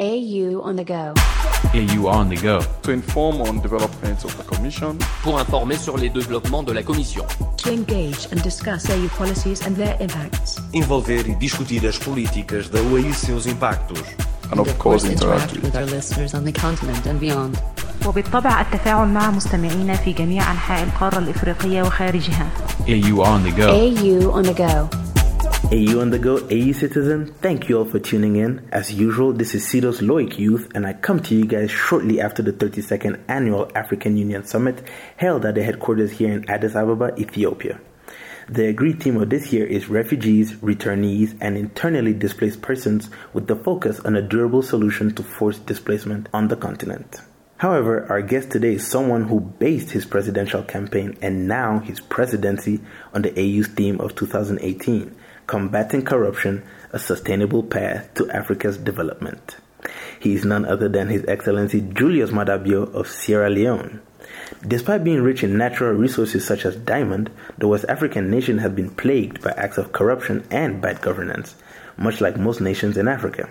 AU on the go. AU on the go. To inform on developments of the Commission. Pour informer sur les développements de la Commission. To engage and discuss AU policies and their impacts. Envolver e discutir as políticas da UE e seus impactos. And of course interact with our listeners on the continent and beyond. وبالطبع التفاعل مع مستمعينا في جميع أنحاء القارة الإفريقية وخارجها. AU on the go. AU on the go. AU on the go, AU citizen, thank you all for tuning in. As usual, this is CIDO's Loic Youth, and I come to you guys shortly after the 32nd Annual African Union Summit held at the headquarters here in Addis Ababa, Ethiopia. The agreed theme of this year is refugees, returnees, and internally displaced persons with the focus on a durable solution to forced displacement on the continent. However, our guest today is someone who based his presidential campaign and now his presidency on the AU's theme of 2018 Combating Corruption A Sustainable Path to Africa's Development. He is none other than His Excellency Julius Maada Bio of Sierra Leone. Despite being rich in natural resources such as diamond, the West African nation has been plagued by acts of corruption and bad governance, much like most nations in Africa.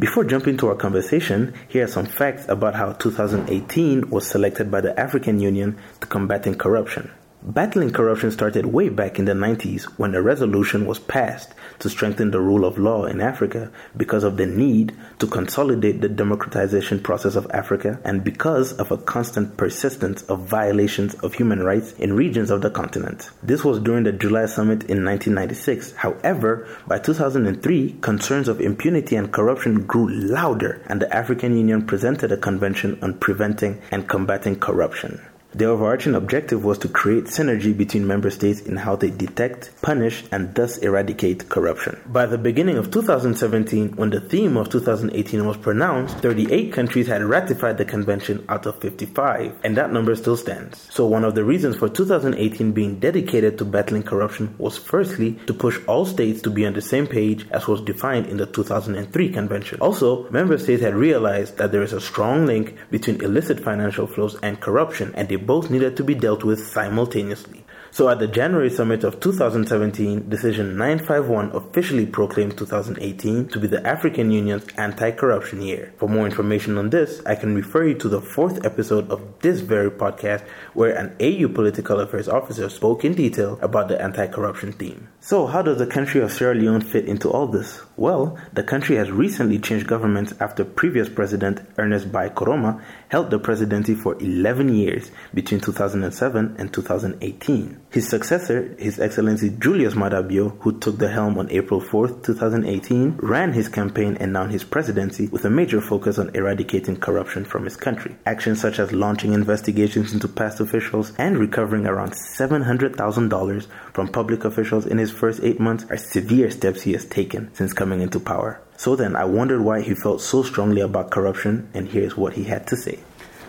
Before jumping to our conversation, here are some facts about how 2018 was selected by the African Union to combating corruption. Battling corruption started way back in the 90s when a resolution was passed to strengthen the rule of law in Africa because of the need to consolidate the democratization process of Africa and because of a constant persistence of violations of human rights in regions of the continent. This was during the July summit in 1996. However, by 2003, concerns of impunity and corruption grew louder and the African Union presented a convention on preventing and combating corruption. The overarching objective was to create synergy between member states in how they detect, punish, and thus eradicate corruption. By the beginning of 2017, when the theme of 2018 was pronounced, 38 countries had ratified the convention out of 55, and that number still stands. So, one of the reasons for 2018 being dedicated to battling corruption was firstly to push all states to be on the same page as was defined in the 2003 convention. Also, member states had realized that there is a strong link between illicit financial flows and corruption, and they both needed to be dealt with simultaneously. So at the January summit of 2017, Decision 951 officially proclaimed 2018 to be the African Union's anti-corruption year. For more information on this, I can refer you to the fourth episode of this very podcast where an AU political affairs officer spoke in detail about the anti-corruption theme. So how does the country of Sierra Leone fit into all this? Well, the country has recently changed governments after previous president Ernest Bai Koroma held the presidency for 11 years between 2007 and 2018. His successor, His Excellency Julius Maada Bio, who took the helm on April 4, 2018, ran his campaign and now his presidency with a major focus on eradicating corruption from his country. Actions such as launching investigations into past officials and recovering around $700,000 from public officials in his first eight months are severe steps he has taken since coming into power. So then, I wondered why he felt so strongly about corruption, and here's what he had to say.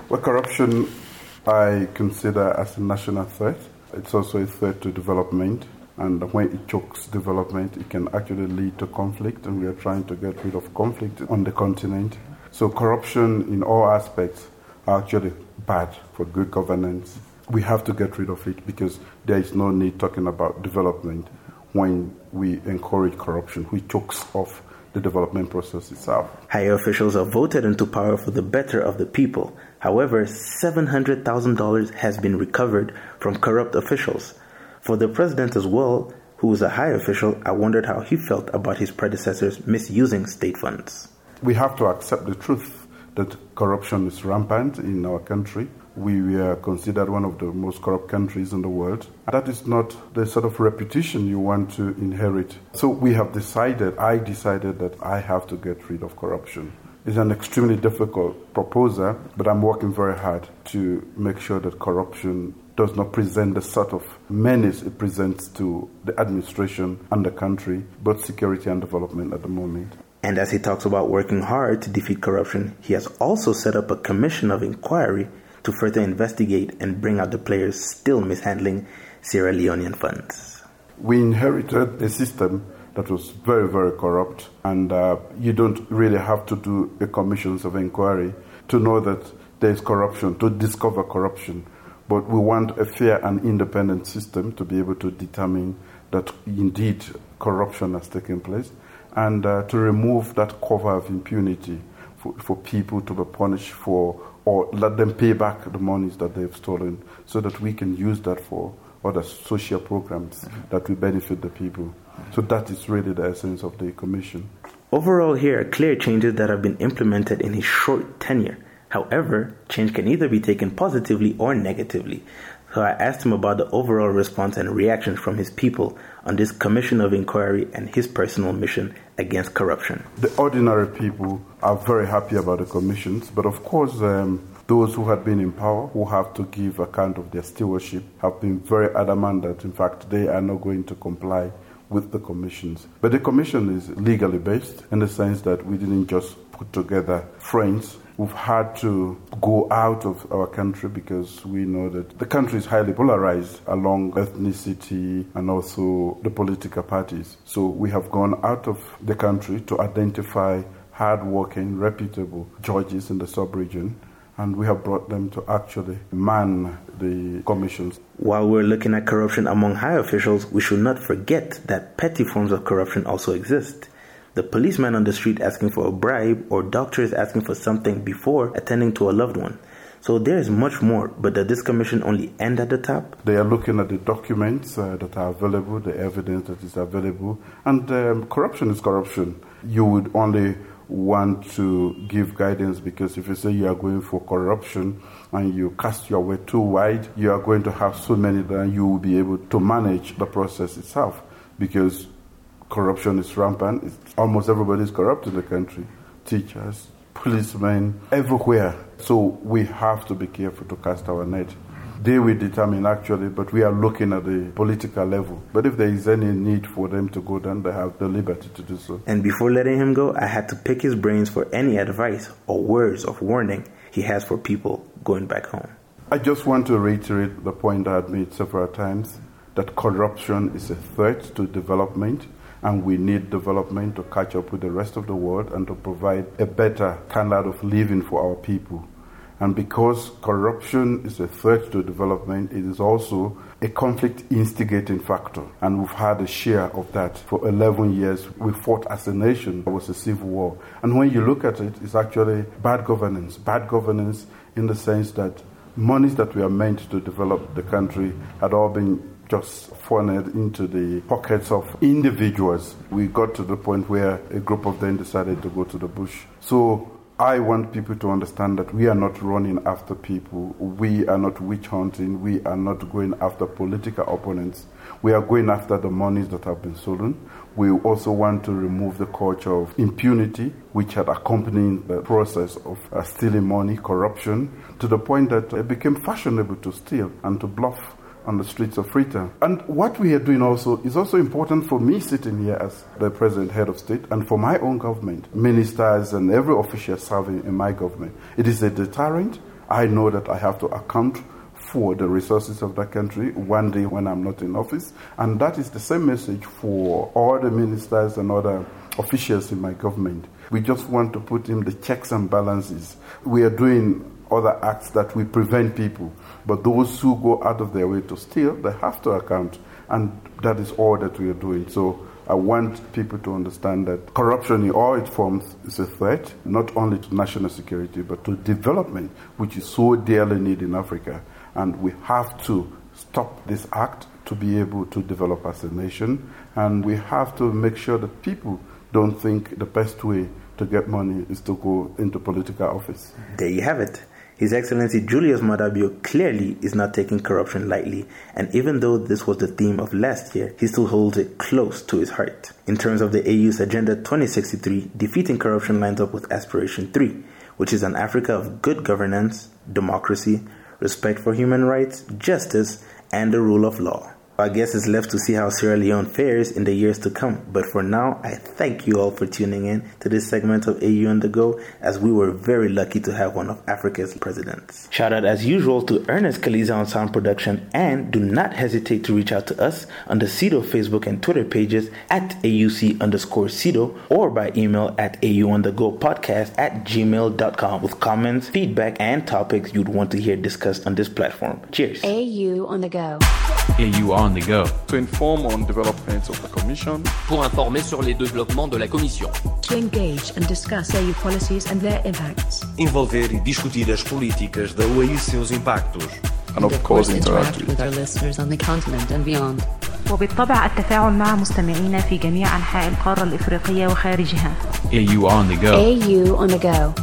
Well, corruption I consider as a national threat. It's also a threat to development, and when it chokes development, it can actually lead to conflict, and we are trying to get rid of conflict on the continent. So, corruption in all aspects are actually bad for good governance. We have to get rid of it because there is no need talking about development when we encourage corruption, which chokes off the development process itself. Higher officials are voted into power for the better of the people. However, $700,000 has been recovered from corrupt officials. For the president as well, who was a high official, I wondered how he felt about his predecessors misusing state funds. We have to accept the truth that corruption is rampant in our country. We were considered one of the most corrupt countries in the world. That is not the sort of reputation you want to inherit. So we have decided, I decided that I have to get rid of corruption. It's an extremely difficult proposal, but I'm working very hard to make sure that corruption does not present the sort of menace it presents to the administration and the country, both security and development at the moment. And as he talks about working hard to defeat corruption, he has also set up a commission of inquiry to further investigate and bring out the players still mishandling Sierra Leonean funds. We inherited a system that was very, very corrupt, and uh, you don't really have to do a commissions of inquiry to know that there is corruption, to discover corruption. But we want a fair and independent system to be able to determine that indeed corruption has taken place and uh, to remove that cover of impunity for, for people to be punished for or let them pay back the monies that they've stolen so that we can use that for other social programs that will benefit the people. So that is really the essence of the commission. Overall, here are clear changes that have been implemented in his short tenure. However, change can either be taken positively or negatively. So I asked him about the overall response and reaction from his people on this commission of inquiry and his personal mission against corruption. The ordinary people are very happy about the commissions, but of course, um, those who had been in power, who have to give account of their stewardship, have been very adamant that, in fact, they are not going to comply with the commissions. But the commission is legally based in the sense that we didn't just put together friends We've had to go out of our country because we know that the country is highly polarized along ethnicity and also the political parties. So we have gone out of the country to identify hardworking, reputable judges in the sub-region and we have brought them to actually man the commissions. While we're looking at corruption among high officials, we should not forget that petty forms of corruption also exist the policeman on the street asking for a bribe, or doctors asking for something before attending to a loved one. So there is much more, but does this commission only end at the top? They are looking at the documents uh, that are available, the evidence that is available, and um, corruption is corruption. You would only want to give guidance because if you say you are going for corruption and you cast your way too wide, you are going to have so many that you will be able to manage the process itself because corruption is rampant. It's, almost everybody is corrupt in the country teachers, policemen, everywhere. So we have to be careful to cast our net. They will determine actually, but we are looking at the political level. But if there is any need for them to go, then they have the liberty to do so. And before letting him go, I had to pick his brains for any advice or words of warning he has for people going back home. I just want to reiterate the point I had made several times that corruption is a threat to development and we need development to catch up with the rest of the world and to provide a better standard of living for our people. And because corruption is a threat to development, it is also a conflict instigating factor. And we've had a share of that for 11 years. We fought as a nation. It was a civil war. And when you look at it, it's actually bad governance. Bad governance in the sense that monies that were meant to develop the country had all been just funneled into the pockets of individuals. We got to the point where a group of them decided to go to the bush. So I want people to understand that we are not running after people. We are not witch hunting. We are not going after political opponents. We are going after the monies that have been stolen. We also want to remove the culture of impunity, which had accompanied the process of uh, stealing money, corruption, to the point that it became fashionable to steal and to bluff on the streets of Freetown. And what we are doing also is also important for me sitting here as the president, head of state, and for my own government, ministers, and every official serving in my government. It is a deterrent. I know that I have to account for the resources of that country one day when I'm not in office. And that is the same message for all the ministers and other officials in my government. We just want to put in the checks and balances. We are doing other acts that will prevent people but those who go out of their way to steal, they have to account. And that is all that we are doing. So I want people to understand that corruption in all its forms is a threat, not only to national security, but to development, which is so dearly needed in Africa. And we have to stop this act to be able to develop as a nation. And we have to make sure that people don't think the best way to get money is to go into political office. There you have it. His Excellency Julius Maada Bio clearly is not taking corruption lightly, and even though this was the theme of last year, he still holds it close to his heart. In terms of the AU's Agenda 2063, defeating corruption lines up with Aspiration 3, which is an Africa of good governance, democracy, respect for human rights, justice, and the rule of law. I guess it's left to see how Sierra Leone fares in the years to come. But for now, I thank you all for tuning in to this segment of AU on the Go, as we were very lucky to have one of Africa's presidents. Shout out as usual to Ernest Kaliza on sound production, and do not hesitate to reach out to us on the CIDO Facebook and Twitter pages at AUC underscore CIDO or by email at AU on the Go podcast at gmail.com with comments, feedback, and topics you'd want to hear discussed on this platform. Cheers. AU on the go. AU on on the go. to inform on developments of the Commission, pour informer sur les développements de la Commission, To engage and discuss AU policies and their impacts. Envolver e discutir as políticas da UAE e seus impactos. and of course interact interact with our listeners on the continent and beyond. وبالطبع التفاعل مع مستمعينا في جميع أنحاء القارة الإفريقية وخارجها AU on the go. AU on the go.